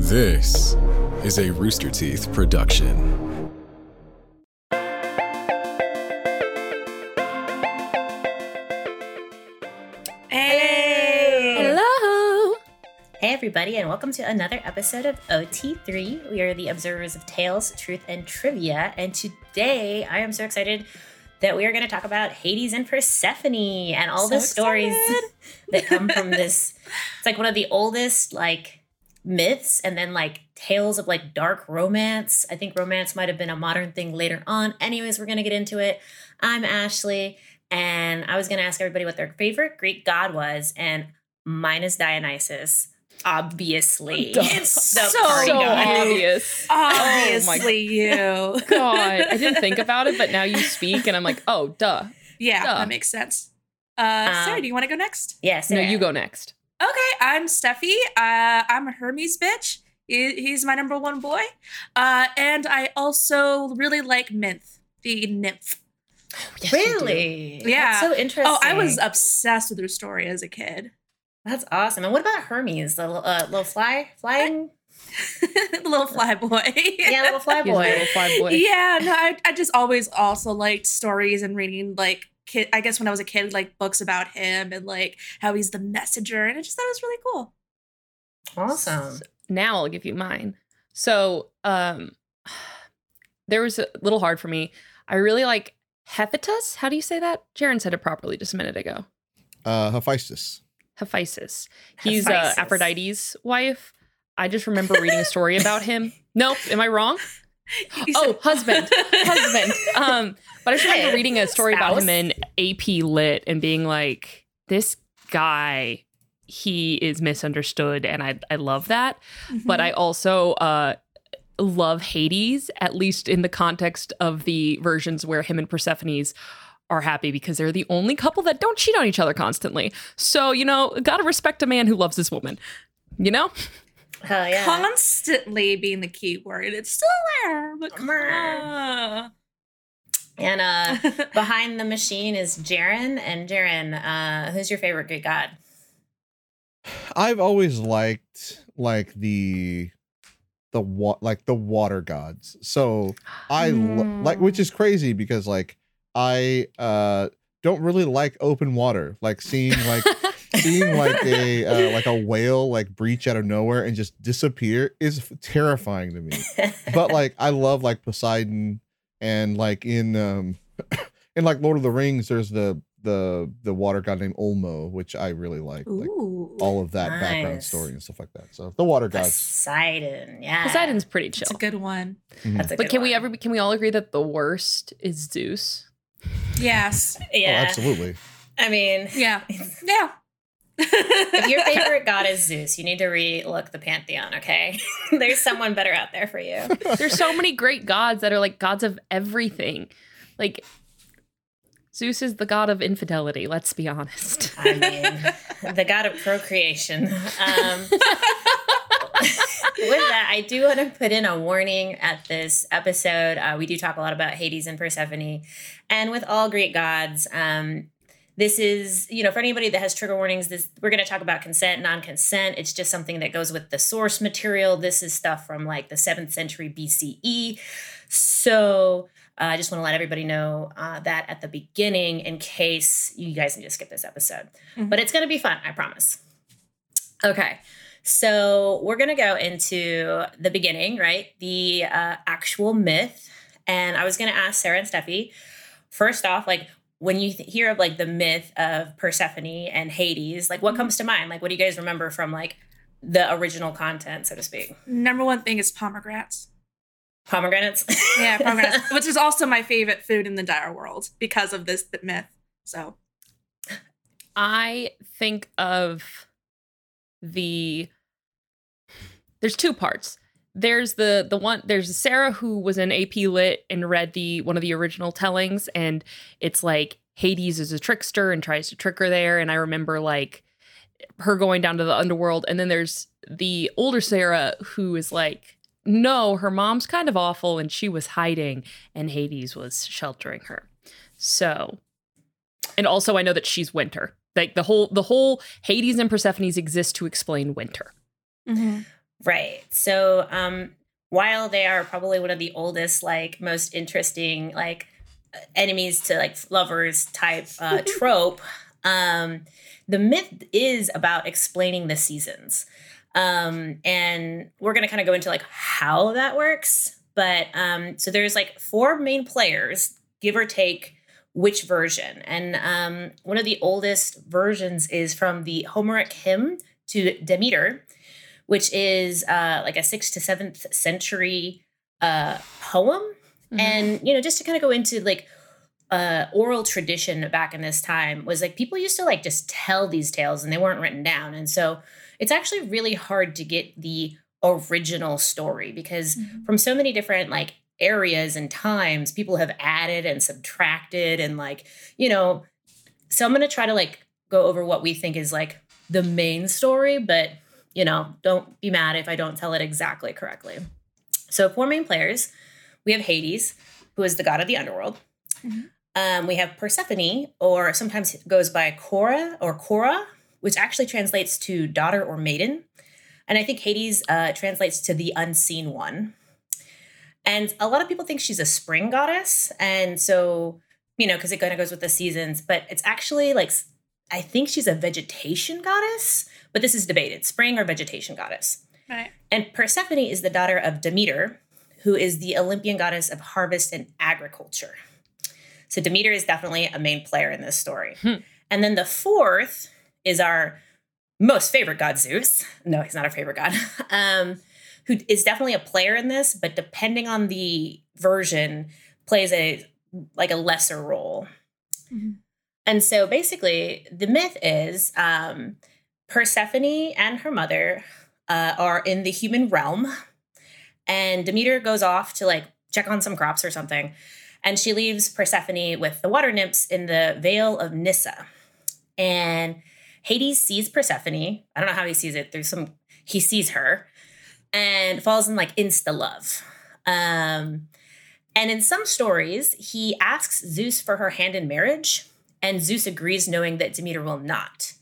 This is a Rooster Teeth production. Hey! Hello. Hey, everybody, and welcome to another episode of OT3. We are the observers of tales, truth, and trivia. And today I am so excited that we are going to talk about Hades and Persephone and all So the stories that come from this. It's like one of the oldest, like, myths and then like tales of like dark romance. I think romance might have been a modern thing later on. Anyways, we're going to get into it. I'm Ashley, and I was going to ask everybody what their favorite Greek god was, and mine is Dionysus. Obviously, Duh. it's so god. obvious. Obviously, you. God, I didn't think about it, but now you speak, and I'm like, oh, duh. Yeah, Duh. that makes sense. Uh, Um, Sarah, do you want to go next? Yes, No, you go next. Okay, I'm Steffi. Uh, I'm a Hermes bitch. He- he's my number one boy. Uh, and I also really like Minth, the nymph. Yes. Really? Yeah. That's so interesting. Oh, I was obsessed with her story as a kid. That's awesome. And what about Hermes, the little, uh, little fly, flying? the little fly boy. Yeah, little fly boy. little fly boy. Yeah, no, I, I just always also liked stories and reading like kid. I guess when I was a kid, like books about him and like how he's the messenger, and I just thought it was really cool. Awesome. Now I'll give you mine. So, um, there was a little hard for me. I really like Hephaestus. How do you say that? Jaren said it properly just a minute ago. Uh, Hephaestus. Hephaestus. He's uh, Aphrodite's wife. I just remember reading a story about him. Nope, am I wrong? Oh, husband, husband. Um, but I just remember reading a story about him in AP Lit and being like, this guy, he is misunderstood, and I I love that. But I also uh love Hades, at least in the context of the versions where him and Persephone's are happy because they're the only couple that don't cheat on each other constantly. So, you know, gotta respect a man who loves his woman. You know? Hell yeah. constantly being the key word. It's still there, but Mer. and uh, behind the machine is Jaren. And Jaren, uh, who's your favorite Greek god? I've always liked like the the wa- like the water gods. So I lo- like which is crazy because like I uh don't really like open water. Like seeing like seeing like a uh, like a whale like breach out of nowhere and just disappear is terrifying to me. but like I love like Poseidon and like in um in like Lord of the Rings there's the the the water god named Ulmo which I really like like Ooh, all of that background story and stuff like that. So the water gods. Poseidon. Yeah. Poseidon's pretty chill. it's a good one. Mhm. That's a But good can we ever can we all agree that the worst is Zeus? Yes. Oh, Yeah. absolutely. I mean, Yeah. Yeah. If your favorite god is Zeus, you need to re-look the pantheon. Okay, there's someone better out there for you. There's so many great gods that are like gods of everything. Like Zeus is the god of infidelity, let's be honest. I mean, the god of procreation. Um, with that, I do want to put in a warning at this episode. Uh, we do talk a lot about Hades and Persephone, and with all Greek gods, um, this is you know for anybody that has trigger warnings. This we're going to talk about consent, non-consent. It's just something that goes with the source material. This is stuff from like the seventh century BCE. So uh, I just want to let everybody know uh, that at the beginning, in case you guys need to skip this episode. Mhm. But it's going to be fun, I promise. Okay. So we're going to go into the beginning, right? The uh, actual myth. And I was going to ask Sarah and Steffi, first off, like, when you th- hear of like the myth of Persephone and Hades, like what mm-hmm. comes to mind? Like, what do you guys remember from like the original content, so to speak? Number one thing is pomegranates. Pomegranates? Yeah, pomegranates, which is also my favorite food in the dire world because of this myth. So I think of the there's two parts. There's the the one there's Sarah who was in AP Lit and read the one of the original tellings and it's like Hades is a trickster and tries to trick her there and I remember like her going down to the underworld and then there's the older Sarah who is like no her mom's kind of awful and she was hiding and Hades was sheltering her. So and also I know that she's winter. Like the whole the whole Hades and Persephone's exist to explain winter. Mm-hmm. Right. So, um, while they are probably one of the oldest, like most interesting, like enemies to like lovers type uh, trope, um, the myth is about explaining the seasons. Um, and we're gonna kind of go into like how that works. But um, so there's like four main players, give or take which version. And um, one of the oldest versions is from the Homeric hymn to Demeter, which is uh, like a sixth to seventh century uh, poem. Mhm. And, you know, just to kind of go into like uh, oral tradition back in this time was like people used to like just tell these tales and they weren't written down. And so it's actually really hard to get the original story because Mhm. from so many different like areas and times people have added and subtracted and like you know so i'm going to try to like go over what we think is like the main story but you know don't be mad if i don't tell it exactly correctly. So four main players we have hades who is the god of the underworld. Mhm. um, we have persephone or sometimes it goes by Kore or Kore which actually translates to daughter or maiden. And i think hades uh, translates to the unseen one. And a lot of people think she's a spring goddess. And so, you know, because it kind of goes with the seasons, but it's actually like, I think she's a vegetation goddess, but this is debated spring or vegetation goddess. Right. And Persephone is the daughter of Demeter, who is the Olympian goddess of harvest and agriculture. So Demeter is definitely a main player in this story. Hmm. And then the fourth is our most favorite god, Zeus. No, he's not our favorite god. um, who is definitely a player in this, but depending on the version, plays a like a lesser role. Mhm. And so basically, the myth is um, Persephone and her mother uh, are in the human realm, and Demeter goes off to like check on some crops or something, and she leaves Persephone with the water nymphs in the Vale of Nyssa, and Hades sees Persephone. I don't know how he sees it through some. He sees her, and falls in like insta love. Um, and in some stories, he asks Zeus for her hand in marriage, and Zeus agrees, knowing that Demeter will not.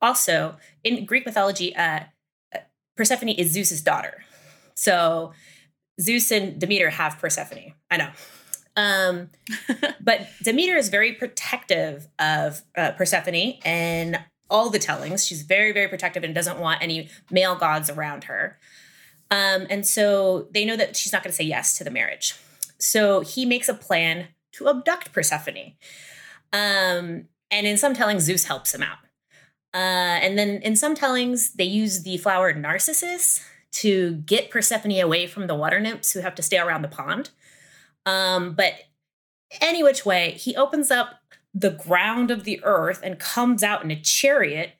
Also, in Greek mythology, uh, Persephone is Zeus's daughter. So Zeus and Demeter have Persephone. I know. Um, but Demeter is very protective of uh, Persephone and all the tellings. She's very, very protective and doesn't want any male gods around her. Um, and so they know that she's not going to say yes to the marriage. So he makes a plan to abduct Persephone. Um, and in some tellings, Zeus helps him out. Uh, and then in some tellings, they use the flower Narcissus to get Persephone away from the water nymphs who have to stay around the pond. Um, but any which way, he opens up the ground of the earth and comes out in a chariot,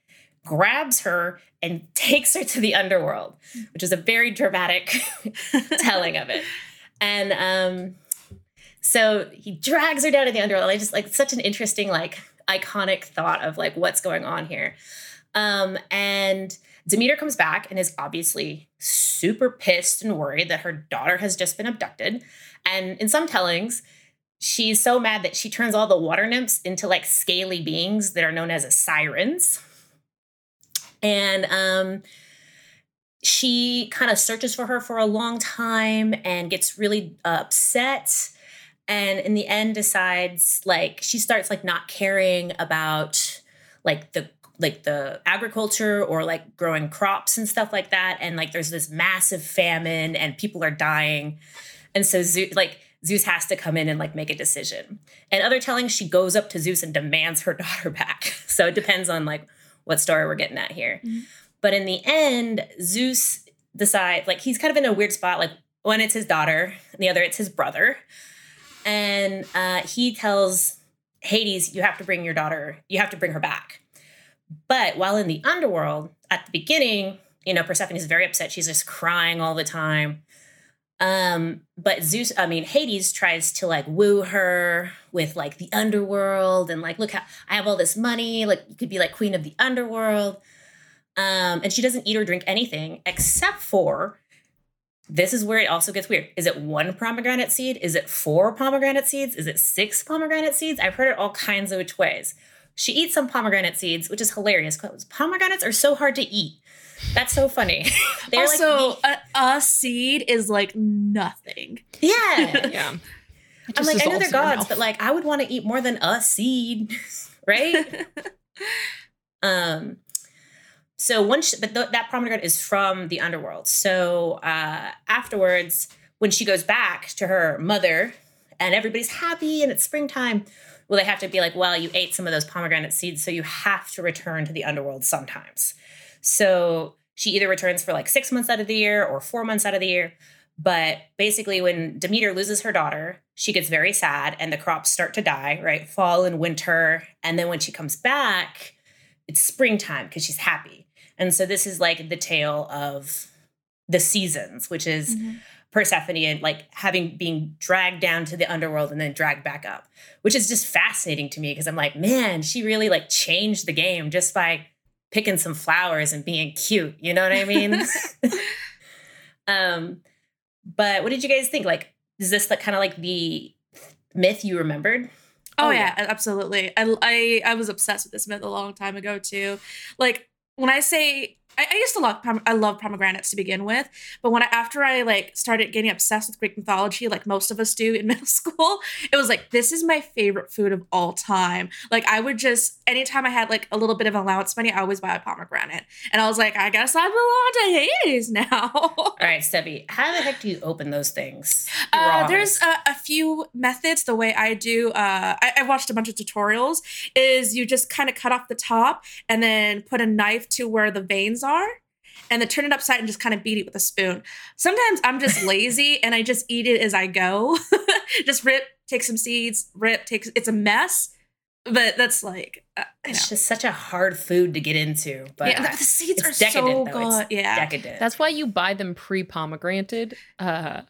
grabs her, and takes her to the underworld, which is a very dramatic telling of it. And um, so he drags her down to the underworld. I just like such an interesting, like iconic thought of like what's going on here. Um, and Demeter comes back and is obviously super pissed and worried that her daughter has just been abducted. And in some tellings, she's so mad that she turns all the water nymphs into like scaly beings that are known as sirens. And um, she kind of searches for her for a long time and gets really upset and in the end decides like she starts like not caring about like the like the agriculture or like growing crops and stuff like that and like there's this massive famine and people are dying and so Zeus, like Zeus has to come in and like make a decision. And other tellings, she goes up to Zeus and demands her daughter back. So it depends on like what story we're getting at here. Mhm. But in the end, Zeus decides like he's kind of in a weird spot. Like one, it's his daughter, and the other, it's his brother. And uh, he tells Hades, "You have to bring your daughter. You have to bring her back." But while in the underworld, at the beginning, you know, Persephone is very upset. She's just crying all the time. Um, but Zeus, I mean, Hades tries to like woo her with like the underworld and like, look how I have all this money. Like, you could be like queen of the underworld. Um, and she doesn't eat or drink anything except for this is where it also gets weird. Is it one pomegranate seed? Is it four pomegranate seeds? Is it six pomegranate seeds? I've heard it all kinds of which ways. she eats some pomegranate seeds, which is hilarious. 'cause Pomegranates are so hard to eat. That's so funny. They're also, like, a, a seed is like nothing. yeah. Yeah. I'm like, I know they're gods, but like, I would want to eat more than a seed, right? um, so once, but th- that pomegranate is from the underworld. So uh, afterwards, when she goes back to her mother, and everybody's happy and it's springtime, well, they have to be like, well, you ate some of those pomegranate seeds, so you have to return to the underworld sometimes. So she either returns for like six months out of the year or four months out of the year. But basically, when Demeter loses her daughter, she gets very sad and the crops start to die, right? Fall and winter. And then when she comes back, it's springtime because she's happy. And so this is like the tale of the seasons, which is Persephone and like having being dragged down to the underworld and then dragged back up, which is just fascinating to me because I'm like, man, she really like changed the game just by picking some flowers and being cute. You know what I mean? um, but what did you guys think? Like, is this like kind of like the myth you remembered? Oh, Oh, yeah, absolutely. I, I I was obsessed with this myth a long time ago too. Like when I say I, I used to love I love pomegranates to begin with, but when I after I like started getting obsessed with Greek mythology, like most of us do in middle school, it was like this is my favorite food of all time. Like I would just anytime I had like a little bit of allowance money, I always buy a pomegranate, and I was like, I guess I belong to Hades now. All right, Steffi, how the heck do you open those things? Uh, there's a, a few methods. The way I do, uh, I, I watched a bunch of tutorials. Is you just kind of cut off the top and then put a knife to where the veins are, and then turn it upside and just kind of beat it with a spoon. Sometimes I'm just lazy and I just eat it as I go. just rip, take some seeds, rip, take. It's a mess, but that's like, uh, you know. It's just such a hard food to get into. But yeah, the, the seeds it's are decadent, so though. It's good. yeah, decadent. That's why you buy them pre pomegranated, uh,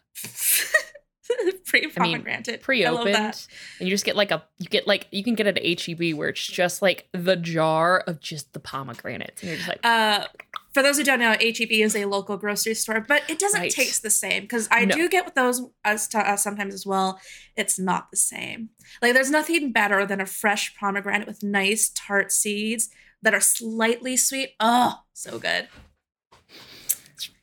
pre I mean, pre opened, and you just get like a you get like you can get it at HEB where it's just like the jar of just the pomegranates, and you're just like, Uh, for those who don't know, HEB is a local grocery store, but it doesn't Right. taste the same because I No. do get with those as to, uh, sometimes as well. It's not the same. Like there's nothing better than a fresh pomegranate with nice tart seeds that are slightly sweet. Oh, so good.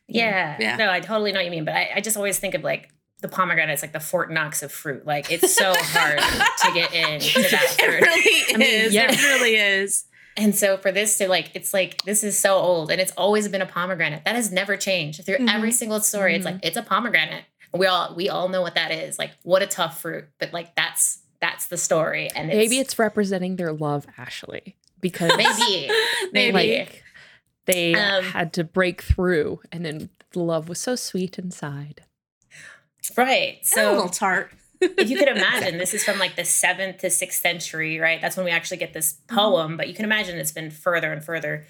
yeah. Yeah. No, I totally know what you mean. But I, I just always think of like the pomegranate is like the Fort Knox of fruit. Like it's so hard to get into that it fruit. really I mean, is. yeah. It really is. And so for this to like, it's like this is so old, and it's always been a pomegranate. That has never changed through Mhm. every single story. It's like it's a pomegranate. We all we all know what that is. Like what a tough fruit, but like that's that's the story. And it's, maybe it's representing their love, Ashley, because maybe Maybe. like they Um, had to break through, and then the love was so sweet inside. right. So, a So little tart. If you could imagine, this is from like the seventh to sixth century, right? That's when we actually get this poem. But you can imagine it's been further and further.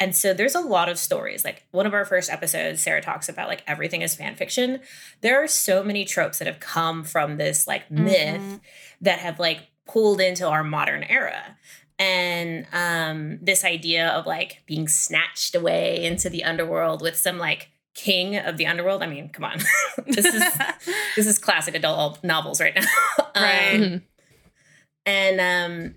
And so there's a lot of stories. Like one of our first episodes, Sarah talks about like everything is fan fiction. There are so many tropes that have come from this like myth Mhm. that have like pulled into our modern era. And um, this idea of like being snatched away into the underworld with some like king of the underworld. I mean, come on. this is this is classic adult novels right now. Right. Um, and um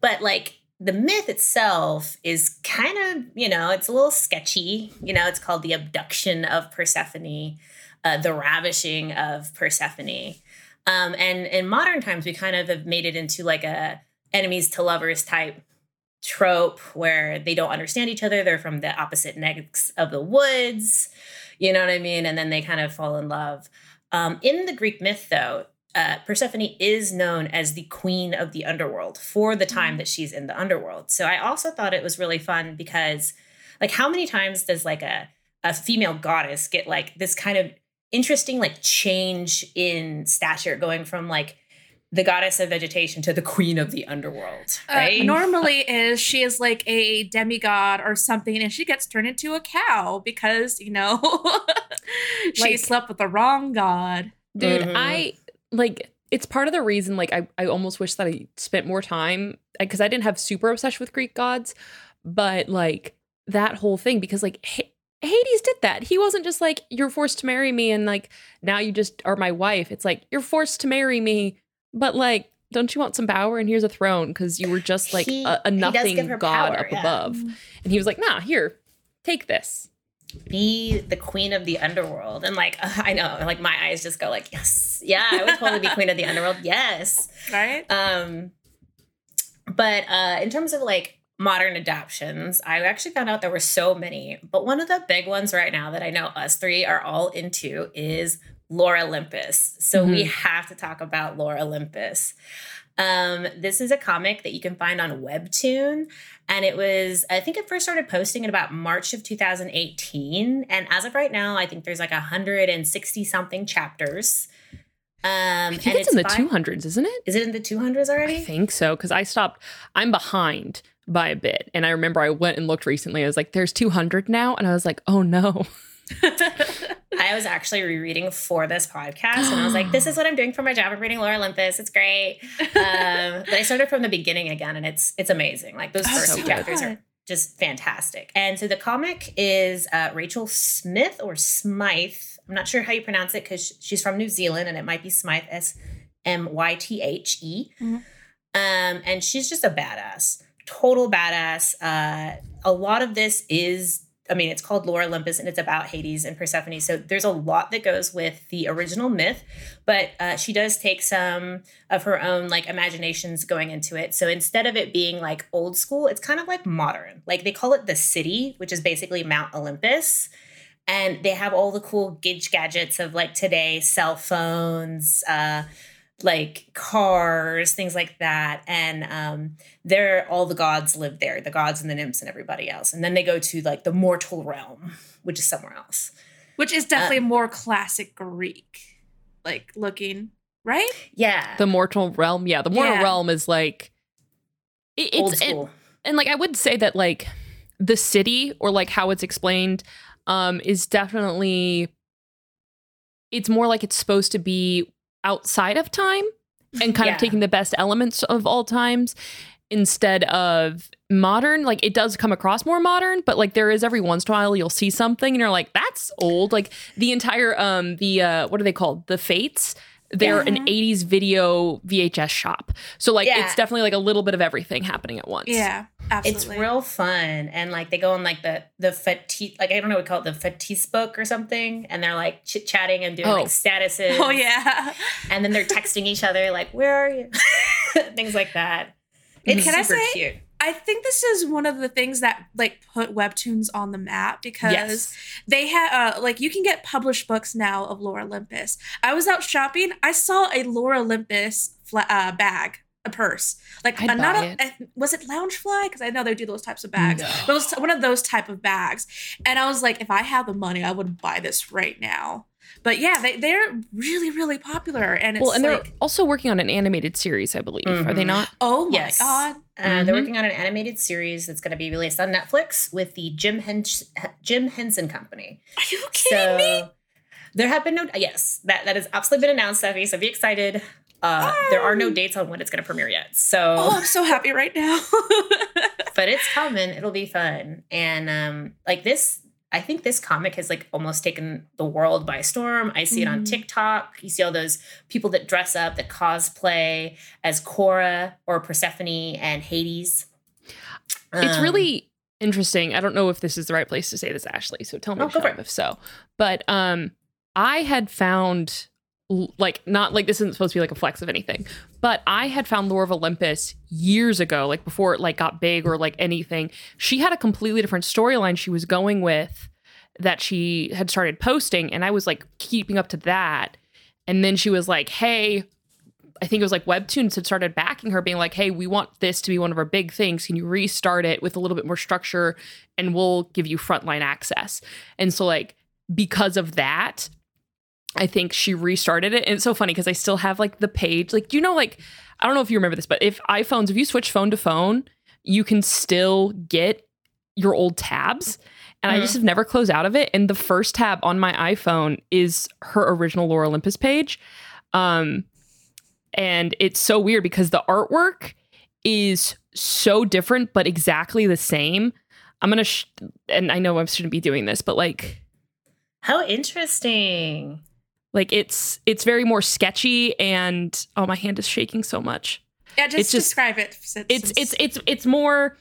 but like the myth itself is kind of, you know, it's a little sketchy. You know, it's called the abduction of Persephone, uh, the ravishing of Persephone. Um, and in modern times, we kind of have made it into like a enemies to lovers type trope where they don't understand each other. They're from the opposite necks of the woods. You know what I mean? And then they kind of fall in love. Um, in the Greek myth, though, uh, Persephone is known as the queen of the underworld for the time that she's in the underworld. So I also thought it was really fun because, like, how many times does like a a female goddess get like this kind of interesting like change in stature, going from like the goddess of vegetation to the queen of the underworld, Uh, right? normally is she is like a demigod or something and she gets turned into a cow because you know she Like- slept with the wrong god dude Mhm. i like it's part of the reason like i, I almost wish that i spent more time because i didn't have super obsession with greek gods but like that whole thing because like H- hades did that he wasn't just like you're forced to marry me and like now you just are my wife it's like you're forced to marry me but like don't you want some power? And here's a throne because you were just like He- a, a he does give nothing god power, up yeah. above. And he was like, nah, here, take this. be the queen of the underworld and like i know like my eyes just go like yes yeah i would totally be queen of the underworld yes Right? um but uh in terms of like modern adaptions i actually found out there were so many but one of the big ones right now that i know us three are all into is lore olympus so we have to talk about Lore Olympus um, this is a comic that you can find on Webtoon. And it was, I think it first started posting in about March of 2018. And as of right now, I think there's like 160 something chapters. Um, I and think it's, in the by- 200s, isn't it? Is it in the 200s already? I think so because I stopped. I'm behind by a bit, and I remember I went and looked recently. I was like, "There's 200 now," and I was like, "Oh no!" I was actually rereading for this podcast, and I was like, "This is what I'm doing for my job. I'm reading Lore Olympus. It's great." Um, but I started from the beginning again, and it's it's amazing. Like those Oh, first so two good. chapters are just fantastic. And so the comic is uh, Rachel Smith or Smythe. I'm not sure how you pronounce it because she's from New Zealand, and it might be Smythe S M Y T H E. Mhm. Um, and she's just a badass, total badass. Uh, a lot of this is I mean, it's called Lore Olympus and it's about Hades and Persephone. So there's a lot that goes with the original myth, but uh, she does take some of her own like imaginations going into it. So instead of it being like old school, it's kind of like modern. Like they call it the city, which is basically Mount Olympus. And they have all the cool gidge gadgets of like today, cell phones, uh, like cars, things like that. And um, there all the gods live there the gods and the nymphs and everybody else and then they go to like the mortal realm which is somewhere else Which is definitely more classic Greek, like looking, right? yeah The mortal realm, yeah, the mortal Yeah. realm is like it- old it's and, school and like I would say that like the city or like how it's explained um is definitely it's more like it's supposed to be outside of time and kind Yeah. of taking the best elements of all times instead of modern. Like it does come across more modern but like there is every once in a while you'll see something and you're like that's old. Like the entire um the uh what are they called? The fates they're an uh-huh. 80s video vhs shop so like Yeah. it's definitely like a little bit of everything happening at once Yeah, absolutely. it's real fun and like they go on like the the fatiste like i don't know what we call it the fatiste book or something and they're like chit chatting and doing Oh. like statuses Oh yeah. and then they're texting each other like where are you things like that it's Can I super say- cute I think this is one of the things that like put webtoons on the map because yes they had uh, like you can get published books now of Lore Olympus. I was out shopping, I saw a Lore Olympus fla- uh, bag, a purse, like uh, not a, it. uh, was it Loungefly? Because I know they do those types of bags. No. But it was one of those type of bags, and I was like, if I had the money, I would buy this right now. But yeah, they they're really really popular, and it's well and they're also working on an animated series i believe are they Mhm. not oh my Yes. god, Uh, They're Mhm. working on an animated series that's going to be released on Netflix with the Jim Hench- Jim Henson Company. are you kidding me? There have been no yes that that has absolutely been announced, Steffi. So be excited. Uh, there are no dates on when it's going to premiere yet. So, Oh, I'm so happy right now. but it's coming. It'll be fun. And um, like this, I think this comic has like almost taken the world by storm. I see it on Mhm. TikTok. You see all those people that dress up, that cosplay as Kore or Persephone and Hades. it's Um, really interesting. I don't know if this is the right place to say this, Ashley. So tell me Oh, go for Sean, it. if so. But um, I had found like not like this isn't supposed to be like a flex of anything, but I had found Lore of Olympus years ago, like before it like got big or like anything. She had a completely different storyline she was going with that she had started posting, and I was like keeping up to that. And then she was like, "Hey." I think it was like Webtoons had started backing her, being like, hey, we want this to be one of our big things. Can you restart it with a little bit more structure and we'll give you frontline access? And so, like, because of that, I think she restarted it. And it's so funny because I still have like the page. Like, do you know, like, I don't know if you remember this, but if iPhones, if you switch phone to phone, you can still get your old tabs. And I Mhm. just have never closed out of it. And the first tab on my iPhone is her original Lore Olympus page. Um, and it's so weird because the artwork is so different but exactly the same i'm gonna sh- and i know i shouldn't be doing this but like How interesting. Like it's it's very more sketchy and oh my hand is shaking so much Yeah, just It's just- describe it. it's since- it's it's it's more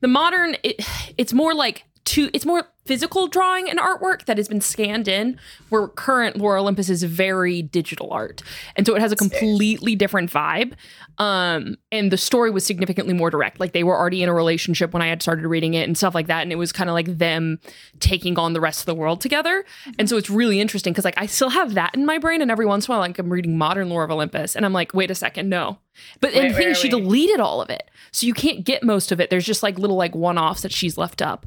the modern it, it's more like to it's more physical drawing and artwork that has been scanned in where current Lore Olympus is very digital art. And so it has a completely different vibe. Um and the story was significantly more direct. Like they were already in a relationship when I had started reading it and stuff like that. And it was kind of like them taking on the rest of the world together. And so it's really interesting because like I still have that in my brain. And every once in a while like I'm reading modern Lore of Olympus and I'm like wait a second no. But and Wait, the thing is she deleted all of it. So you can't get most of it. There's just like little like one-offs that she's left up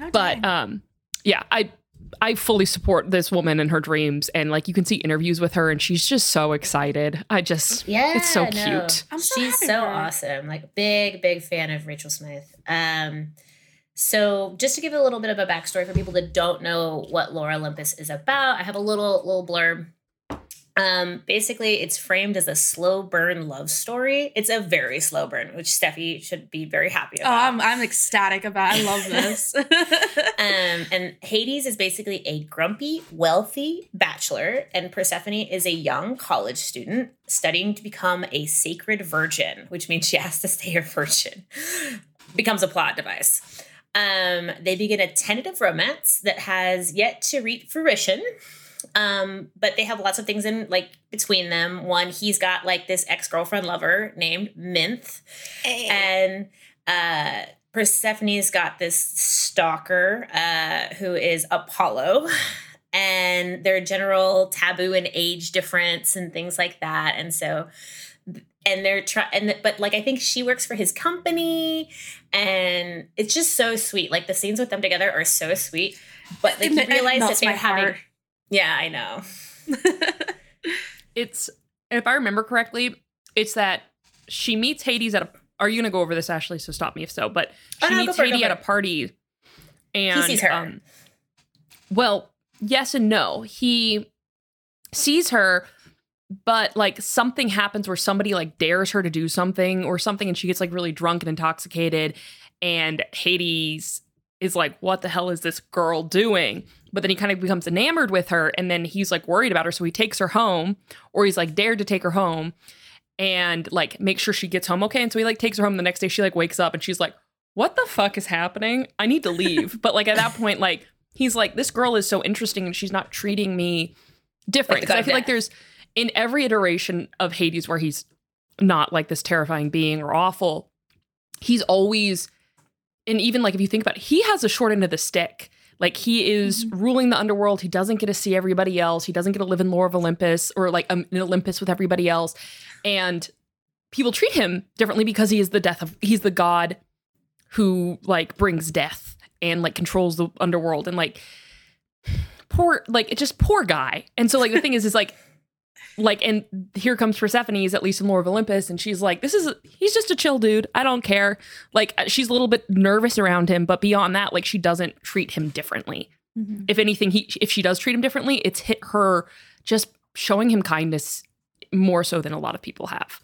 Oh, but um yeah i i fully support this woman and her dreams and like you can see interviews with her and she's just so excited i just Yeah, it's so no. cute I'm so She's so her. awesome. Like big, big fan of Rachel Smith. Um, so just to give a little bit of a backstory for people that don't know what Lore Olympus is about, I have a little little blurb. Um, basically, it's framed as a slow burn love story. It's a very slow burn, which Steffi should be very happy Oh, about. I'm I'm ecstatic about. I love this. Um, and Hades is basically a grumpy, wealthy bachelor, and Persephone is a young college student studying to become a sacred virgin, which means she has to stay a virgin. Becomes a plot device. Um, they begin a tentative romance that has yet to reach fruition. Um, but they have lots of things in like between them. One, he's got like this ex-girlfriend lover named Minth. And uh Persephone's got this stalker uh who is Apollo. And their general taboo and age difference and things like that. And so and they're trying and but like I think she works for his company. And it's just so sweet. Like the scenes with them together are so sweet. But like you realize that they're having heart. Yeah I know. It's if i remember correctly it's that she meets hades at a are you gonna go over this ashley so stop me if so but Oh, she no, meets it, hades at a party and sees her. um well yes and no. He sees her but like something happens where somebody like dares her to do something or something and she gets like really drunk and intoxicated and hades is like what the hell is this girl doing but then he kind of becomes enamored with her and then he's like worried about her so he takes her home or he's like dared to take her home and like make sure she gets home okay and so he like takes her home the next day she like wakes up and she's like what the fuck is happening? I need to leave. But like at that point like he's like this girl is so interesting and she's not treating me different. Like i feel like there's in every iteration of hades where he's not like this terrifying being or awful he's always and even like if you think about it he has a short end of the stick like he is ruling the underworld. He doesn't get to see everybody else. He doesn't get to live in lore of olympus or like um, in olympus with everybody else. And people treat him differently because he is the death of he's the god who like brings death and like controls the underworld. And like poor like it's just poor guy. And so like the thing is is like like and here comes persephone's at least in lore of olympus and she's like this is he's just a chill dude. I don't care. Like uh, she's a little bit nervous around him but beyond that like she doesn't treat him differently. Mhm. if anything he if she does treat him differently it's hit her just showing him kindness more so than a lot of people have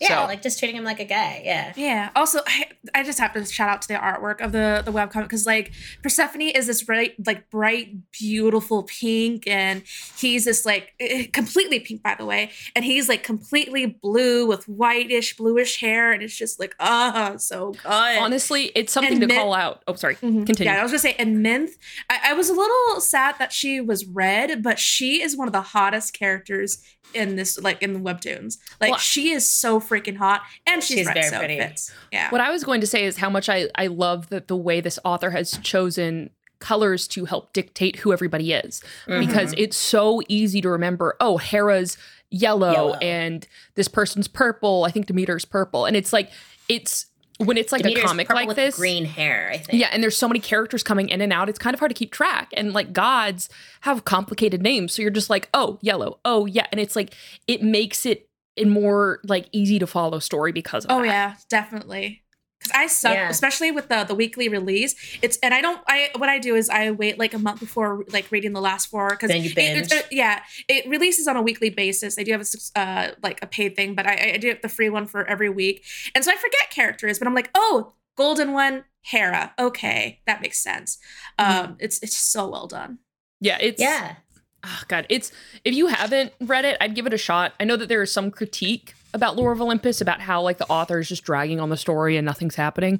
yeah So- like just treating him like a guy yeah Yeah. Also, I, I just have to shout out to the artwork of the the webcomic because like Persephone is this bright, like bright, beautiful pink, and he's this like eh, completely pink, by the way, and he's like completely blue with whitish, bluish hair, and it's just like ah, so good. honestly it's something And to mi- call out oh sorry Mhm. continue Yeah, I was gonna say, and Minth, I, I was a little sad that she was red, but she is one of the hottest characters in this, like in the webtoons. Like Well- she is so freaking hot, and she's, She's very so pretty. fits. Yeah. What I was going to say is how much I, I love that the way this author has chosen colors to help dictate who everybody is Mm-hmm. because it's so easy to remember oh Hera's yellow, Yellow. and this person's purple I think Demeter's purple and it's like it's when it's like Demeter's a comic like with this green hair I think yeah and there's so many characters coming in and out it's kind of hard to keep track and like gods have complicated names so you're just like oh yellow oh yeah and it's like it makes it a more like easy to follow story because of Oh that. yeah, definitely. Because I suck, Yeah. especially with the the weekly release. It's and I don't. I what I do is I wait like a month before like reading the last four because Then you binge. yeah, it releases on a weekly basis. I do have a uh like a paid thing, but I, I do have the free one for every week, and so I forget characters. But I'm like, oh, golden one, Hera. Okay, that makes sense. Um, it's it's so well done. yeah it's yeah oh god it's if you haven't read it i'd give it a shot i know that there is some critique about Lore of Olympus, about how like the author is just dragging on the story and nothing's happening.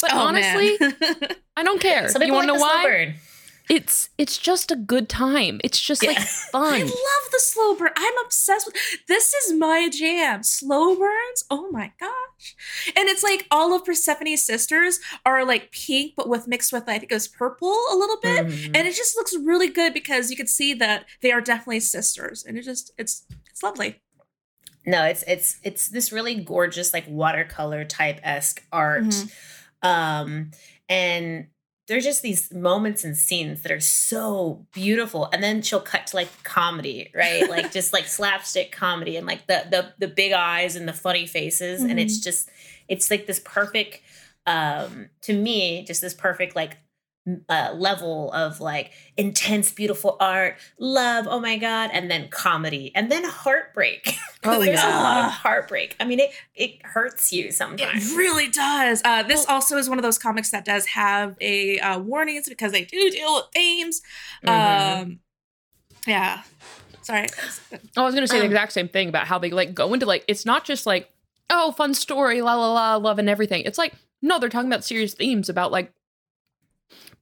But Oh, honestly. I don't care. Some you want to like know the slow why? Burn. It's it's just a good time. It's just like fun. I love the slow burn. I'm obsessed with this is my jam. Slow burns. Oh my gosh. And it's like all of Persephone's sisters are like pink, but with mixed with I think it was purple a little bit. Mhm. And it just looks really good because you can see that they are definitely sisters. And it just it's it's lovely. No, it's it's it's this really gorgeous like watercolor type esque art, Mhm. um, and there's just these moments and scenes that are so beautiful. And then she'll cut to like comedy, right? like just like slapstick comedy and like the the the big eyes and the funny faces, and it's just it's like this perfect, um, to me, just this perfect like uh, level of like intense, beautiful art, love, oh my god, and then comedy, and then heartbreak. Oh, There's a lot of heartbreak. I mean, it it hurts you sometimes. It really does. Uh, this also is one of those comics that does have a uh, warnings because they do deal with themes. Mhm. Um, yeah. Sorry. I was gonna say the Um, exact same thing about how they like go into like it's not just like oh fun story la la la love and everything. It's like no, they're talking about serious themes about like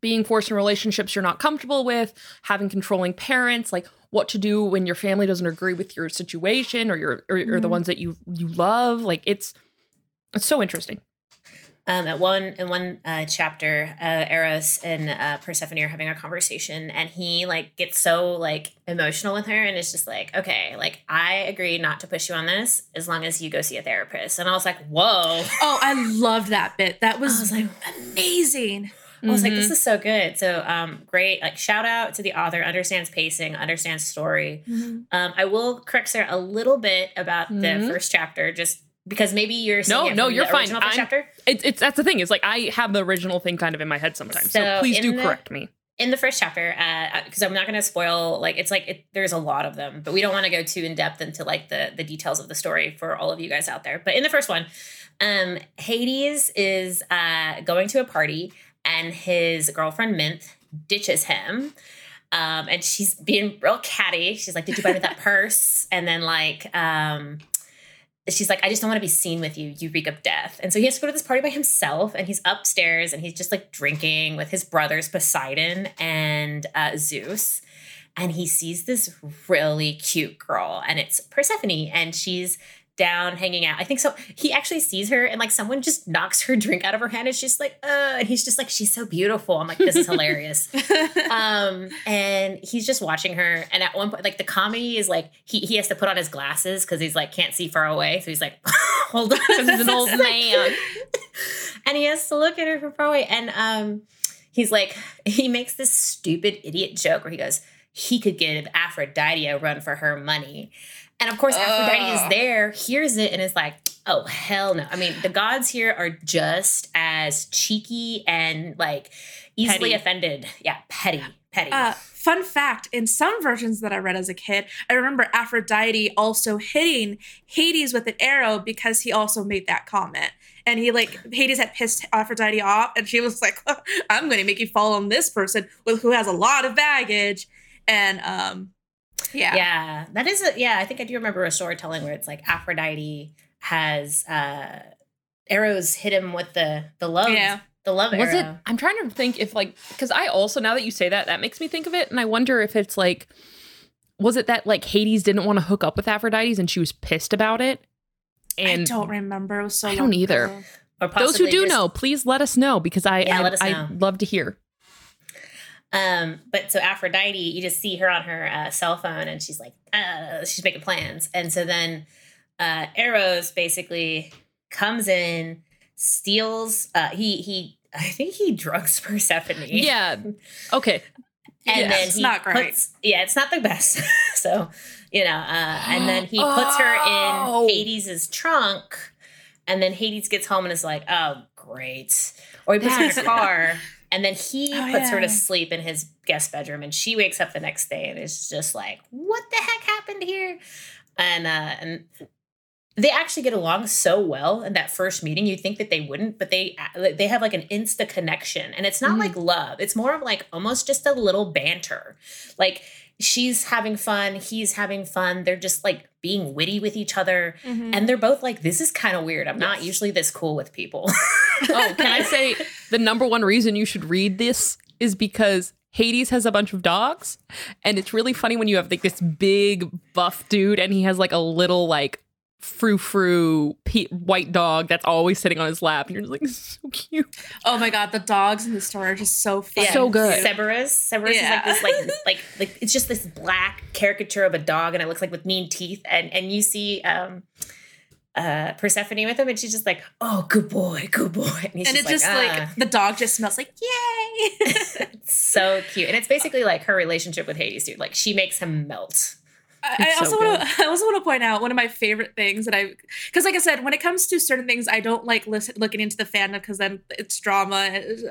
being forced in relationships you're not comfortable with, having controlling parents, like what to do when your family doesn't agree with your situation or your or, or the Mhm. ones that you you love. Like it's it's so interesting. Um, at one in one uh, chapter, uh, Eros and uh, Persephone are having a conversation, and he like gets so like emotional with her, and it's just like, okay, like I agree not to push you on this as long as you go see a therapist. And I was like, whoa. Oh, I loved that bit. That I was, was like, amazing. I was like, Mhm. this is so good. So, um, great. Like, shout out to the author, understands pacing, understands story. Um, I will correct Sarah a little bit about the Mhm. first chapter, just because maybe you're No, it no, you're fine. original first I'm- chapter. It's it's that's the thing is like I have the original thing kind of in my head sometimes. So, So please do the- correct me. in the first chapter because i'm not going to spoil like it's like it, there's a lot of them but we don't want to go too in depth into like the the details of the story for all of you guys out there but in the first one um hades is uh going to a party and his girlfriend mint ditches him um and she's being real catty she's like did you buy me that purse and then like um she's like, I just don't want to be seen with you. You reek of death. And so he has to go to this party by himself and he's upstairs and he's just like drinking with his brothers Poseidon and uh, Zeus. And he sees this really cute girl and it's Persephone and she's down hanging out. I think so. He actually sees her and like someone just knocks her drink out of her hand. and she's like, uh, and he's just like, she's so beautiful. I'm like, this is hilarious um and he's just watching her and at one point like the comedy is like he, he has to put on his glasses because he's like can't see far away so he's like hold on Because he's an old man. and he has to look at her from far away and um he's like he makes this stupid idiot joke where he goes he could give aphrodite a run for her money and of course aphrodite is there hears it and is like oh hell no i mean the gods here are just as cheeky and like easily Petty. offended yeah petty petty Uh, fun fact in some versions that I read as a kid, I remember Aphrodite also hitting Hades with an arrow because he also made that comment. And he like Hades had pissed Aphrodite off, and she was like, "I'm going to make you fall on this person with who has a lot of baggage." And um, yeah, Yeah, that is a yeah. I think I do remember a storytelling where it's like Aphrodite has uh arrows hit him with the the love Yeah. the love Was it? I'm trying to think if like because I also now that you say that that makes me think of it, and I wonder if it's like, was it that like Hades didn't want to hook up with Aphrodite and she was pissed about it? And I don't remember. So I don't either. Or those who do just- know, please let us know because I Yeah, I, let us I love to hear. Um, but so Aphrodite, you just see her on her uh, cell phone, and she's like, uh, she's making plans, and so then uh, Eros basically comes in, steals. Uh, he he, I think he drugs Persephone. Yeah. Okay. and Yeah, then it's not great. puts yeah it's not the best so you know uh, and then he puts her Oh. in hades's trunk and then hades gets home and is like oh great or he puts her in a car and then he Oh, puts her to sleep in his guest bedroom and she wakes up the next day and is just like what the heck happened here and uh and they actually get along so well in that first meeting. You'd think that they wouldn't, but they they have like an insta connection, and it's not Mhm. like love. It's more of like almost just a little banter. Like she's having fun, he's having fun. They're just like being witty with each other. Mhm. And they're both like, this is kind of weird. I'm not usually this cool with people. Oh, can I say the number one reason you should read this is because Hades has a bunch of dogs, and it's really funny when you have like this big buff dude, and he has like a little like frou frou pe- white dog that's always sitting on his lap, and you're just like, this is so cute. oh my god, the dogs in the story are just so fun. Yeah. So good. Cerberus. Cerberus Yeah. is like this, like, like, like it's just this black caricature of a dog, and it looks like with mean teeth. And and you see um, uh, Persephone with him, and she's just like, "Oh, good boy, good boy." And, he's And just it's just like, "Ah." the dog just smells like yay. So cute, and it's basically like her relationship with Hades, dude. Like she makes him melt. I, I so also want to. I also want to point out one of my favorite things that I, because like I said, when it comes to certain things, I don't like listen, looking into the fandom because then it's drama.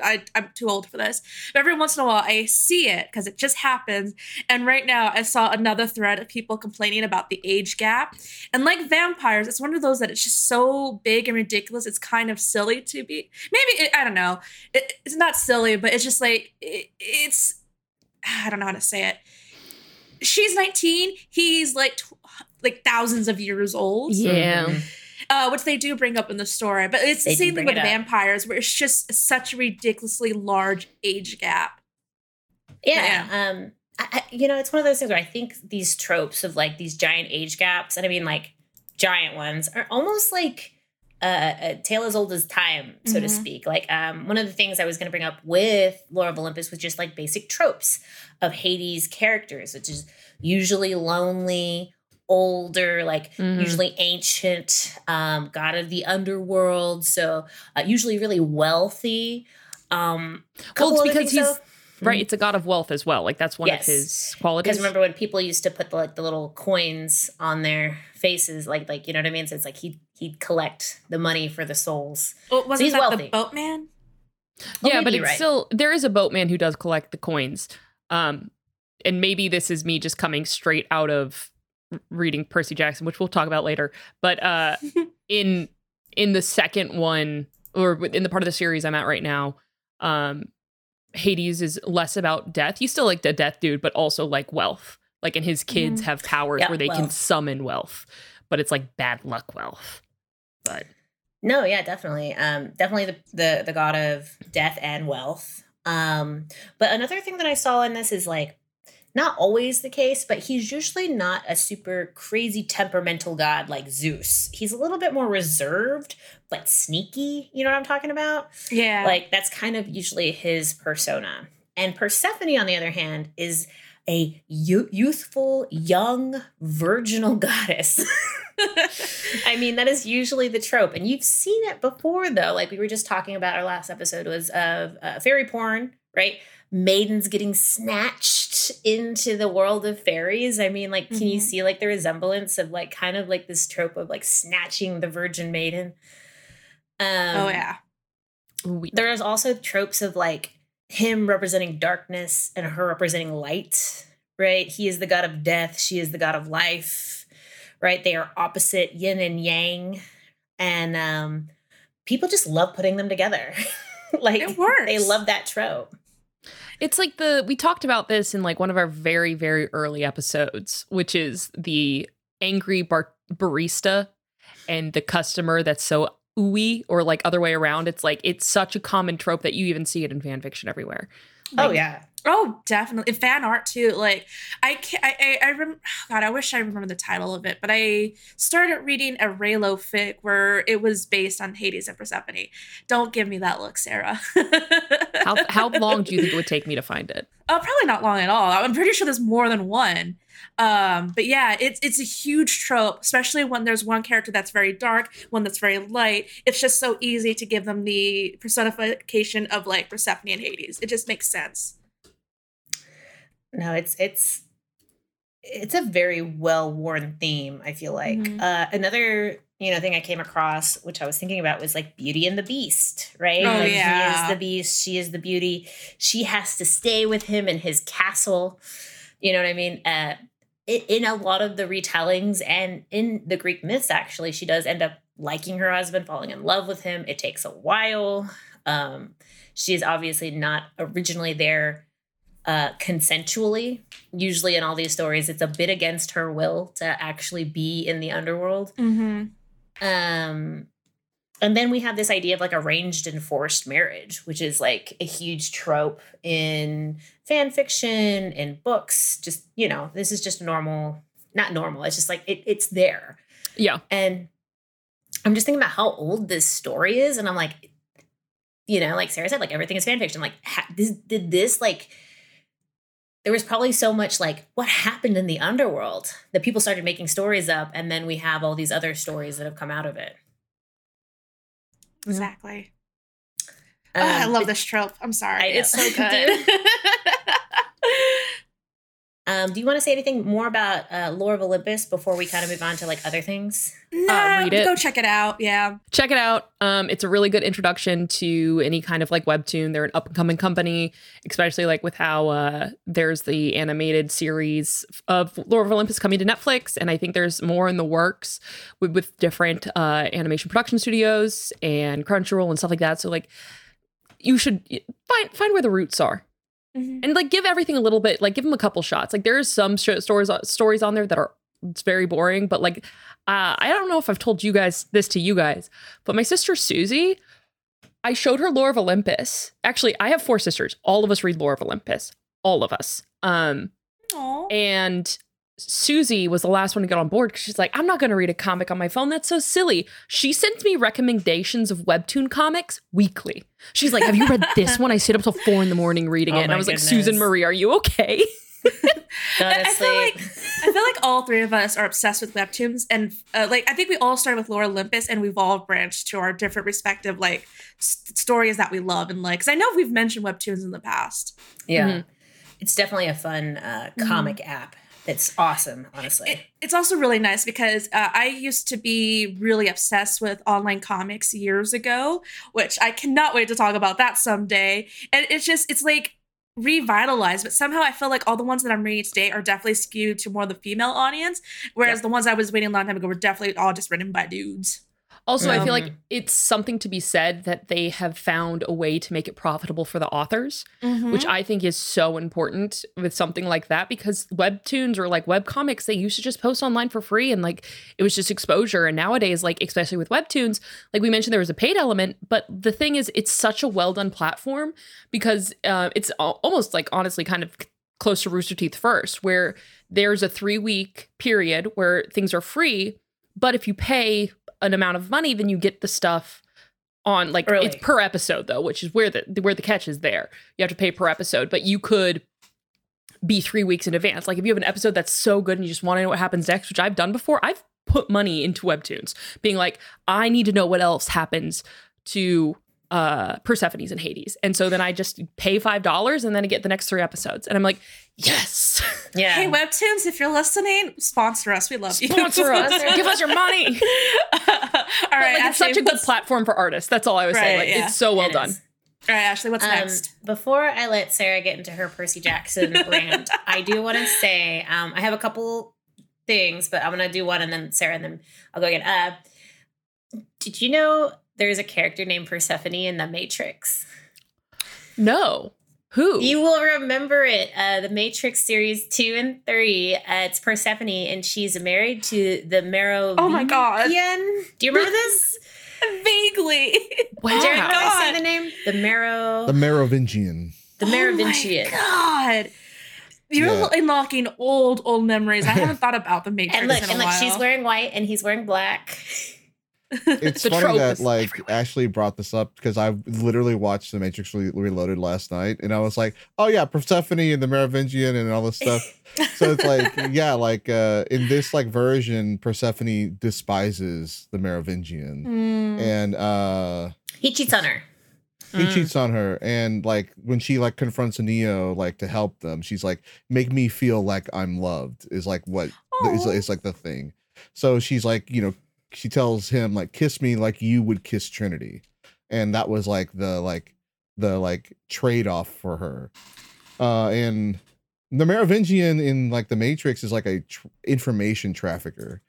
I I'm too old for this. But every once in a while, I see it because it just happens. And right now, I saw another thread of people complaining about the age gap. And like vampires, it's one of those that it's just so big and ridiculous. It's kind of silly to be. Maybe it, I don't know. It, it's not silly, but it's just like it, it's. I don't know how to say it she's 19 he's like tw- like thousands of years old Yeah. Mhm. uh, which they do bring up in the story but it's They the same thing with vampires where it's just such a ridiculously large age gap Yeah. Um, I, I, you know, it's one of those things where I think these tropes of like these giant age gaps, and I mean like giant ones, are almost like uh, a tale as old as time, so to Mhm. speak. Like um, one of the things I was going to bring up with Lore of Olympus was just like basic tropes of Hades characters, which is usually lonely, older, like Mhm. usually ancient, um, god of the underworld. So uh, usually really wealthy. Um, Well, it's because he's though. Right. It's a god of wealth as well. Like that's one Yes. of his qualities. Because remember when people used to put the like the little coins on their faces, like like you know what I mean. So it's like he he'd collect the money for the souls. oh, wasn't he's that wealthy. the boatman Oh, yeah, but it's right. still there is a boatman who does collect the coins. Um, and maybe this is me just coming straight out of reading Percy Jackson, which we'll talk about later. But uh, in in the second one, or in the part of the series I'm at right now, um, Hades is less about death. He's still like the death dude, but also like wealth. Like, and his kids Mhm. have powers Yeah, where they can summon wealth, but it's like bad luck wealth. But No, yeah, definitely. Um, definitely the, the the god of death and wealth. Um, but another thing that I saw in this is like not always the case, but he's usually not a super crazy temperamental god like Zeus. He's a little bit more reserved, but sneaky. You know what I'm talking about? yeah Like that's kind of usually his persona. And Persephone, on the other hand, is a youthful, young, virginal goddess. I mean, that is usually the trope, and you've seen it before, though. Like we were just talking about, our last episode was of uh, fairy porn, right? Maidens getting snatched into the world of fairies. I mean, like, can you Mhm. see like the resemblance of like kind of like this trope of like snatching the virgin maiden? Um, oh yeah we, there's also tropes of like him representing darkness and her representing light, right? He is the god of death, she is the god of life, right? They are opposite yin and yang. And um people just love putting them together. like It works. they love that trope. It's like the we talked about this in like one of our very very early episodes, which is the angry bar- barista and the customer that's so ooey or like other way around. It's like it's such a common trope that you even see it in fan fiction everywhere. Oh yeah. Oh, definitely. And fan art too. Like I can I I, I rem- God, I wish I remember the title of it, but I started reading a Reylo fic where it was based on Hades and Persephone. Don't give me that look, Sarah. How how long do you think it would take me to find it? Uh, probably not long at all. I'm pretty sure there's more than one. Um, but yeah, it's it's a huge trope, especially when there's one character that's very dark, one that's very light. It's just so easy to give them the personification of like Persephone and Hades. It just makes sense. No, it's it's it's a very well worn theme. I feel like Mhm. uh, another you know thing I came across, which I was thinking about, was like Beauty and the Beast, right? Oh, like he is the Beast, she is the Beauty. She has to stay with him in his castle. You know what I mean? Uh, in a lot of the retellings and in the Greek myths, actually, she does end up liking her husband, falling in love with him. It takes a while. Um, she is obviously not originally there uh, consensually. Usually in all these stories, it's a bit against her will to actually be in the underworld. Mm-hmm. Um, and then we have this idea of like arranged and forced marriage, which is like a huge trope in fan fiction, in books. Just, you know, this is just normal, not normal. It's just like it, it's there. Yeah. And I'm just thinking about how old this story is. And I'm like, you know, like Sarah said, like everything is fan fiction. Like, ha- this, did this, like, there was probably so much like what happened in the underworld that people started making stories up. And then we have all these other stories that have come out of it. Exactly. Oh, I Um, love this trope. I'm sorry. It's so good. Um, do you want to say anything more about uh, Lore of Olympus before we kind of move on to like other things? nah, read it. Go check it out. Yeah. check it out. Um, it's a really good introduction to any kind of like webtoon. They're an up and coming company, especially like with how uh, there's the animated series of Lore of Olympus coming to Netflix, and I think there's more in the works with, with different uh, animation production studios and Crunchyroll and stuff like that. So like, you should find find where the roots are Mhm. and like give everything a little bit like give them a couple shots. Like there's some sh- stories stories on there that are it's very boring but like uh, i don't know if i've told you guys this to you guys but my sister susie i showed her lore of olympus. Actually i have four sisters. All of us read lore of olympus. All of us. Um Aw. and Susie was the last one to get on board because she's like, I'm not going to read a comic on my phone. That's so silly. She sends me recommendations of webtoon comics weekly. She's like, Have you read this one? I sit up till four in the morning reading Oh it. And I my was like. Susan Marie, are you okay? Go I, feel like I feel like all three of us are obsessed with webtoons, and uh, like I think we all started with Lore Olympus, and we've all branched to our different respective like s- stories that we love and like. Because I know we've mentioned webtoons in the past. yeah. Mhm. It's definitely a fun uh, comic app. It's awesome, honestly. It, it's also really nice because uh, I used to be really obsessed with online comics years ago, which I cannot wait to talk about that someday. And it's just, it's like revitalized, but somehow I feel like all the ones that I'm reading today are definitely skewed to more of the female audience, whereas Yep. the ones I was reading a long time ago were definitely all just written by dudes. Also, I feel like it's something to be said that they have found a way to make it profitable for the authors, which I think is so important with something like that because webtoons or like web comics, they used to just post online for free and like it was just exposure. And nowadays, like especially with webtoons, like we mentioned, there was a paid element, but the thing is, it's such a well done platform because uh, it's almost like honestly kind of close to Rooster Teeth first, where there's a three week period where things are free, but if you pay an amount of money, then you get the stuff on like Early. it's per episode though, which is where the where the catch is there. You have to pay per episode, but you could be three weeks in advance. Like if you have an episode that's so good and you just want to know what happens next, which I've done before, I've put money into webtoons, being like, I need to know what else happens to uh Persephone's and Hades. And so then I just pay five dollars and then I get the next three episodes. And I'm like, yes. yeah. Hey, Webtoons, if you're listening, sponsor us. We love you. Sponsor us. Give us your money. all right, But, like, it's such a good platform for artists. That's all I was saying. Like yeah. it's so well It done. is. All right, Ashley, what's Um, next? Before I let Sarah get into her Percy Jackson rant, I do want to say um, I have a couple things, but I'm gonna do one and then Sarah and then I'll go again. Uh, did you know there's a character named Persephone in the Matrix? No. Who? You will remember it. Uh, the Matrix series two and three. Uh, it's Persephone, and she's married to the Merovingian. Oh my God. Do you remember this? Vaguely. wow. Jared, can I say the name? The Mero. The Merovingian. the Merovingian. Oh my God. You're Yeah. unlocking old, old memories. I haven't thought about the Matrix and look, in a and look, she's wearing white, and he's wearing black. It's funny that like everywhere. Ashley brought this up because I literally watched The Matrix Re- Reloaded last night, and I was like, "Oh yeah, Persephone and the Merovingian and all this stuff." so it's like, yeah, like uh in this like version, Persephone despises the Merovingian, Mm. and uh He cheats on her. he Mm. cheats on her and like when she like confronts neo like to help them she's like make me feel like i'm loved is like what is, is like the thing so she's like you know she tells him like kiss me like you would kiss trinity and that was like the like the like trade-off for her uh and the merovingian in like the matrix is like a tr- information trafficker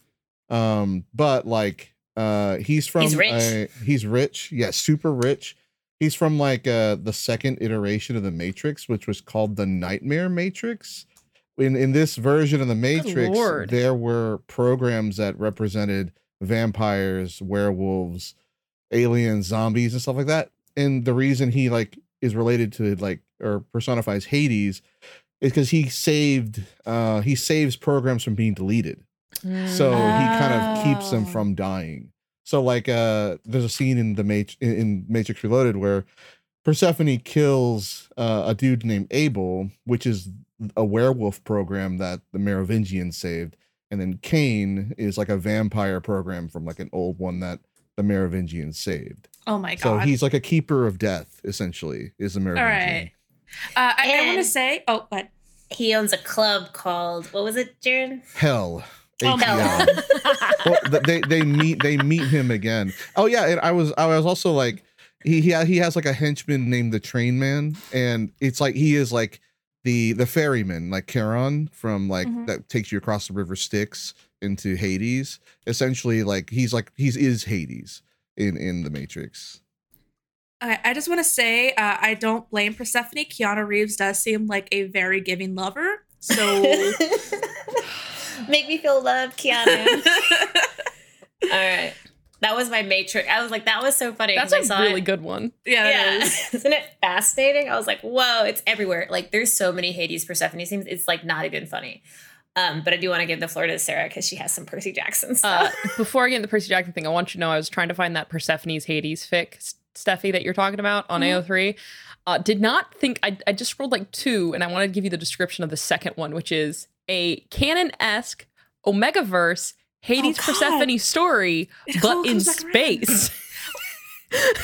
um but like uh he's from He's rich. a- he's rich yeah super rich He's from like uh the second iteration of the Matrix, which was called the Nightmare Matrix. In in this version of the Matrix, there were programs that represented vampires, werewolves, aliens, zombies, and stuff like that. And the reason he like is related to like or personifies Hades is because he saved uh he saves programs from being deleted. So he kind of keeps them Oh. from dying. So like uh there's a scene in the Mat- in Matrix Reloaded where Persephone kills uh, a dude named Abel, which is a werewolf program that the Merovingians saved, and then Cain is like a vampire program from like an old one that the Merovingians saved. Oh my god! So he's like a keeper of death, essentially, is the All Merovingian. right. Uh, I, I want to say, oh, but He owns a club called what was it, Jared? Hell. Oh, ATL. well, they they meet they meet him again. Oh yeah, and I was I was also like he he he has like a henchman named the Train Man, and it's like he is like the the ferryman, like Charon from like Mhm. that takes you across the river Styx into Hades. Essentially, like he's like he's is Hades in in the Matrix. I, I just want to say uh, I don't blame Persephone. Keanu Reeves does seem like a very giving lover. So Make me feel loved, Keanu. All right. That was my matrix. I was like, that was so funny. That's 'cause I a saw really it. good one. yeah, Yeah. is. Isn't it fascinating? I was like, whoa, it's everywhere. Like there's so many Hades Persephone scenes. It's like not even funny. Um, but I do want to give the floor to Sarah because she has some Percy Jackson Uh, stuff. before I get into the Percy Jackson thing, I want you to know I was trying to find that Persephone's Hades fic, S- Steffi, that you're talking about on Mhm. AO3. Uh, did not think I, I just scrolled like two, and I wanted to give you the description of the second one, which is a canon esque Omegaverse Hades God. Persephone story, It but in comes back around. space.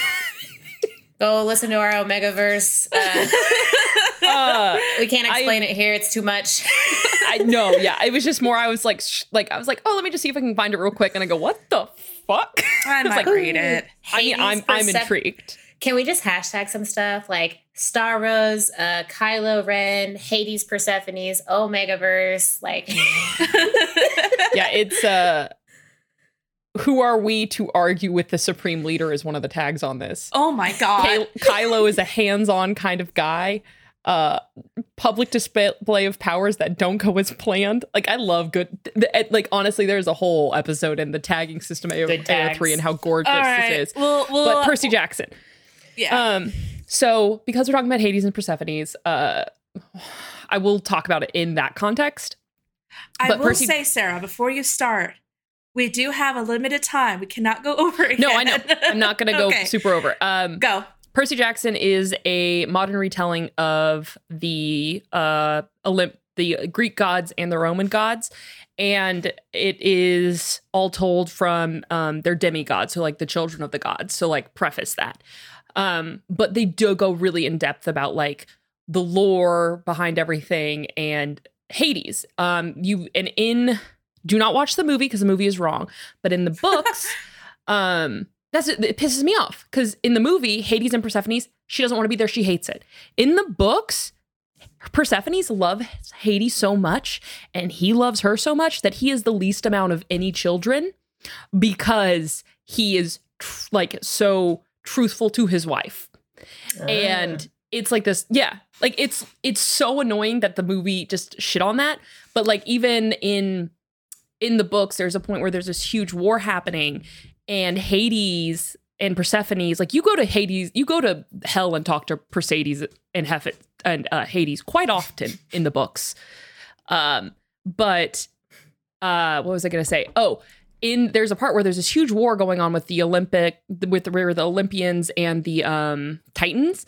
Go listen to our Omegaverse. Uh, uh, we can't I- explain it here. It's too much. I know, yeah. It was just more. I was like, sh- like I was like, oh, let me just see if I can find it real quick, and I go, what the fuck? I was might like, read it. I mean, I'm Hades I'm intrigued. Can we just hashtag some stuff like Star Wars, uh, Kylo Ren, Hades Persephone's, Omegaverse? Like, yeah, it's uh who are we to argue with the supreme leader is one of the tags on this. Oh my god. Ky- Kylo is a hands-on kind of guy. Uh public display of powers that don't go as planned. Like I love good th- th- like honestly there's a whole episode in the tagging system of A O three and how gorgeous All right. this is. Well, well, But Percy Jackson. yeah. Um, so because we're talking about Hades and Persephone's, uh, I will talk about it in that context. I but will Percy- say, Sarah, before you start, we do have a limited time. We cannot go over again. No, I know. I'm not going to go Okay. super over. Um, Go. Percy Jackson is a modern retelling of the uh, Olymp- the Greek gods and the Roman gods, and it is all told from um, their demigods, so like the children of the gods. So like preface that, um, but they do go really in depth about like the lore behind everything and Hades. Um, you and in do not watch the movie because the movie is wrong, but in the books, um, that's it, it pisses me off because in the movie Hades and Persephone's she doesn't want to be there. She hates it. In the books, Persephone's love Hades so much, and he loves her so much that he is the least amount of any children because he is tr- like so truthful to his wife. And it's like this yeah like it's it's so annoying that the movie just shit on that. But like even in in the books there's a point where there's this huge war happening and hades and persephone's like you go to hades you go to hell and talk to perseus and Heph- and uh, hades quite often in the books. Um but uh what was i gonna say? Oh in there's a part where there's this huge war going on with the Olympic with the, where the Olympians and the um Titans.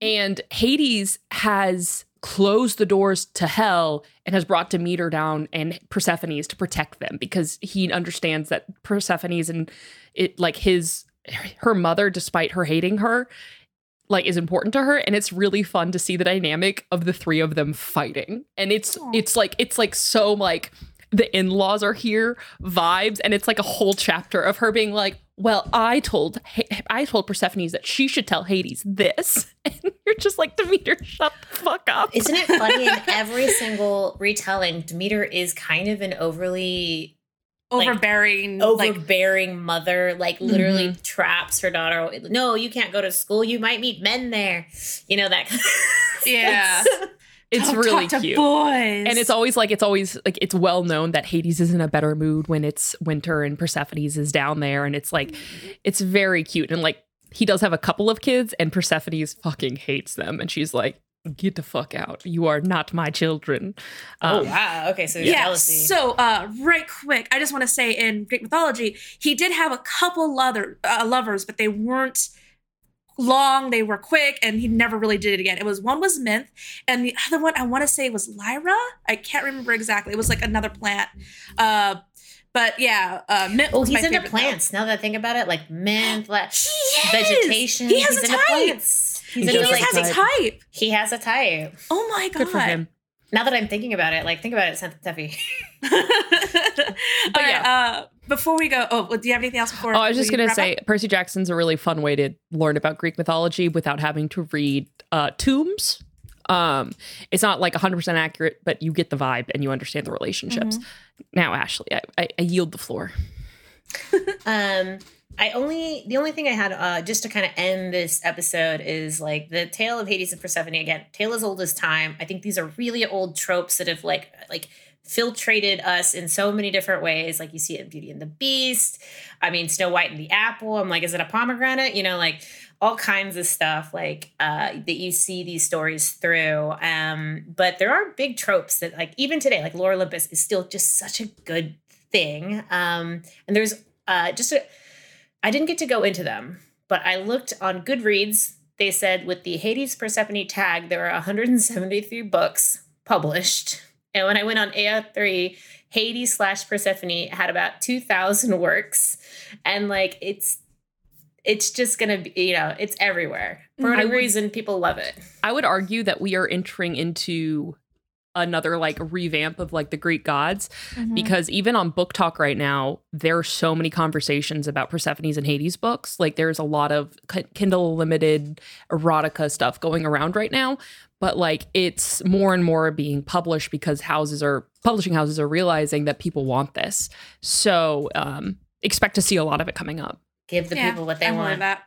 And Hades has closed the doors to hell and has brought Demeter down and Persephone's to protect them because he understands that Persephone's and it like his her mother despite her hating her like is important to her. And it's really fun to see the dynamic of the three of them fighting. And it's Aw. it's like it's like so like the in-laws are here vibes and it's like a whole chapter of her being like well i told Ha- i told persephone that she should tell hades this. And you're just like demeter shut the fuck up. Isn't it funny in every single retelling, Demeter is kind of an overly like, overbearing, like overbearing mother like literally mm-hmm. traps her daughter. No you can't go to school. You might meet men there. You know that Yeah. It's "Don't really talk to cute. boys, And it's always like it's always like it's well known that Hades is in a better mood when it's winter and Persephone's is down there, and it's like it's very cute and like he does have a couple of kids and Persephone's fucking hates them, and she's like, "Get the fuck out! You are not my children." oh Um, wow okay so yeah. jealousy So, uh, right quick, I just want to say in Greek mythology, he did have a couple lover, uh, lovers, but they weren't long. They were quick, and he never really did it again. It was one was mint, and the other one I want to say was Lyra. I can't remember exactly. It was like another plant. Uh, but yeah, uh, Minthe. oh was my he's into favorite, though. plants now that i think about it like mint like He vegetation He has he's a into type. plants he's He into like has a type. type. he has a type Oh my god! good for him. now that i'm thinking about it like think about it Steffi. but yeah, uh, before we go, oh, do you have anything else before? Oh, I was just gonna say up? Percy Jackson's a really fun way to learn about Greek mythology without having to read uh, tombs. Um, it's not like 100% accurate, but you get the vibe and you understand the relationships. Now, Ashley, I, I, I yield the floor. Um, I only the only thing I had uh, just to kind of end this episode is like the tale of Hades and Persephone again. Tale as old as time. I think these are really old tropes that have like like filtrated us in so many different ways. Like you see it in Beauty and the Beast. I mean, Snow White and the Apple. I'm like, is it a pomegranate? You know, like all kinds of stuff like uh, that you see these stories through. Um, but there are big tropes that like even today, like Lore Olympus is still just such a good thing. Um, and there's uh, just a, I didn't get to go into them, but I looked on Goodreads. They said with the Hades Persephone tag, there are 173 books published. And when I went on AO3, Hades slash Persephone had about 2,000 works. And like, it's, it's just gonna be, you know, it's everywhere. For mm-hmm. I whatever reason, people love it. I would argue that we are entering into another like revamp of like the Greek gods Mm-hmm. because even on BookTok right now there are so many conversations about persephone's and hades books like there's a lot of K- kindle limited erotica stuff going around right now but like it's more and more being published because houses are publishing houses are realizing that people want this so um expect to see a lot of it coming up Give the Yeah, people what they I'm aware of want. That.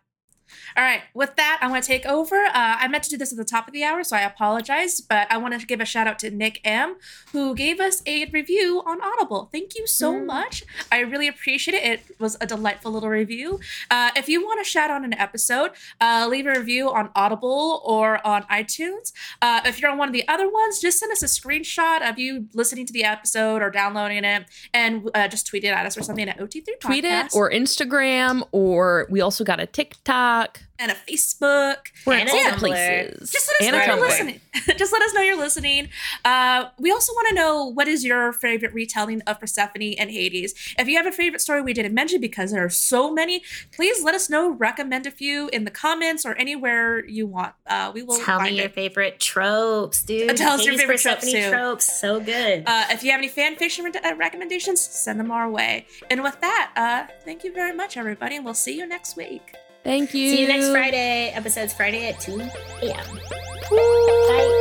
All right, with that, I want to take over. Uh, I meant to do this at the top of the hour, so I apologize, but I want to give a shout out to Nick M, who gave us a review on Audible. Thank you so Mm. much. I really appreciate it. It was a delightful little review. Uh, if you want to shout out an episode, uh, leave a review on Audible or on iTunes. Uh, if you're on one of the other ones, just send us a screenshot of you listening to the episode or downloading it, and uh, just tweet it at us or something at OT3 tweet it Podcast. or instagram or we also got a tiktok and a Facebook. we're And in a all the places Just let us and know you're listening. Just let us know you're listening. Uh, we also want to know what is your favorite retelling of Persephone and Hades. If you have a favorite story we didn't mention because there are so many, please let us know. Recommend a few in the comments or anywhere you want. Uh, we will Tell find me your it. favorite tropes, dude. Uh, tell us your Hades favorite tropes, Persephone too. tropes. So good. Uh, if you have any fan fiction re- uh, recommendations, send them our way. And with that, uh, thank you very much, everybody, and we'll see you next week. Thank you. See you next Friday. Episode's Friday at 2 a.m. Bye.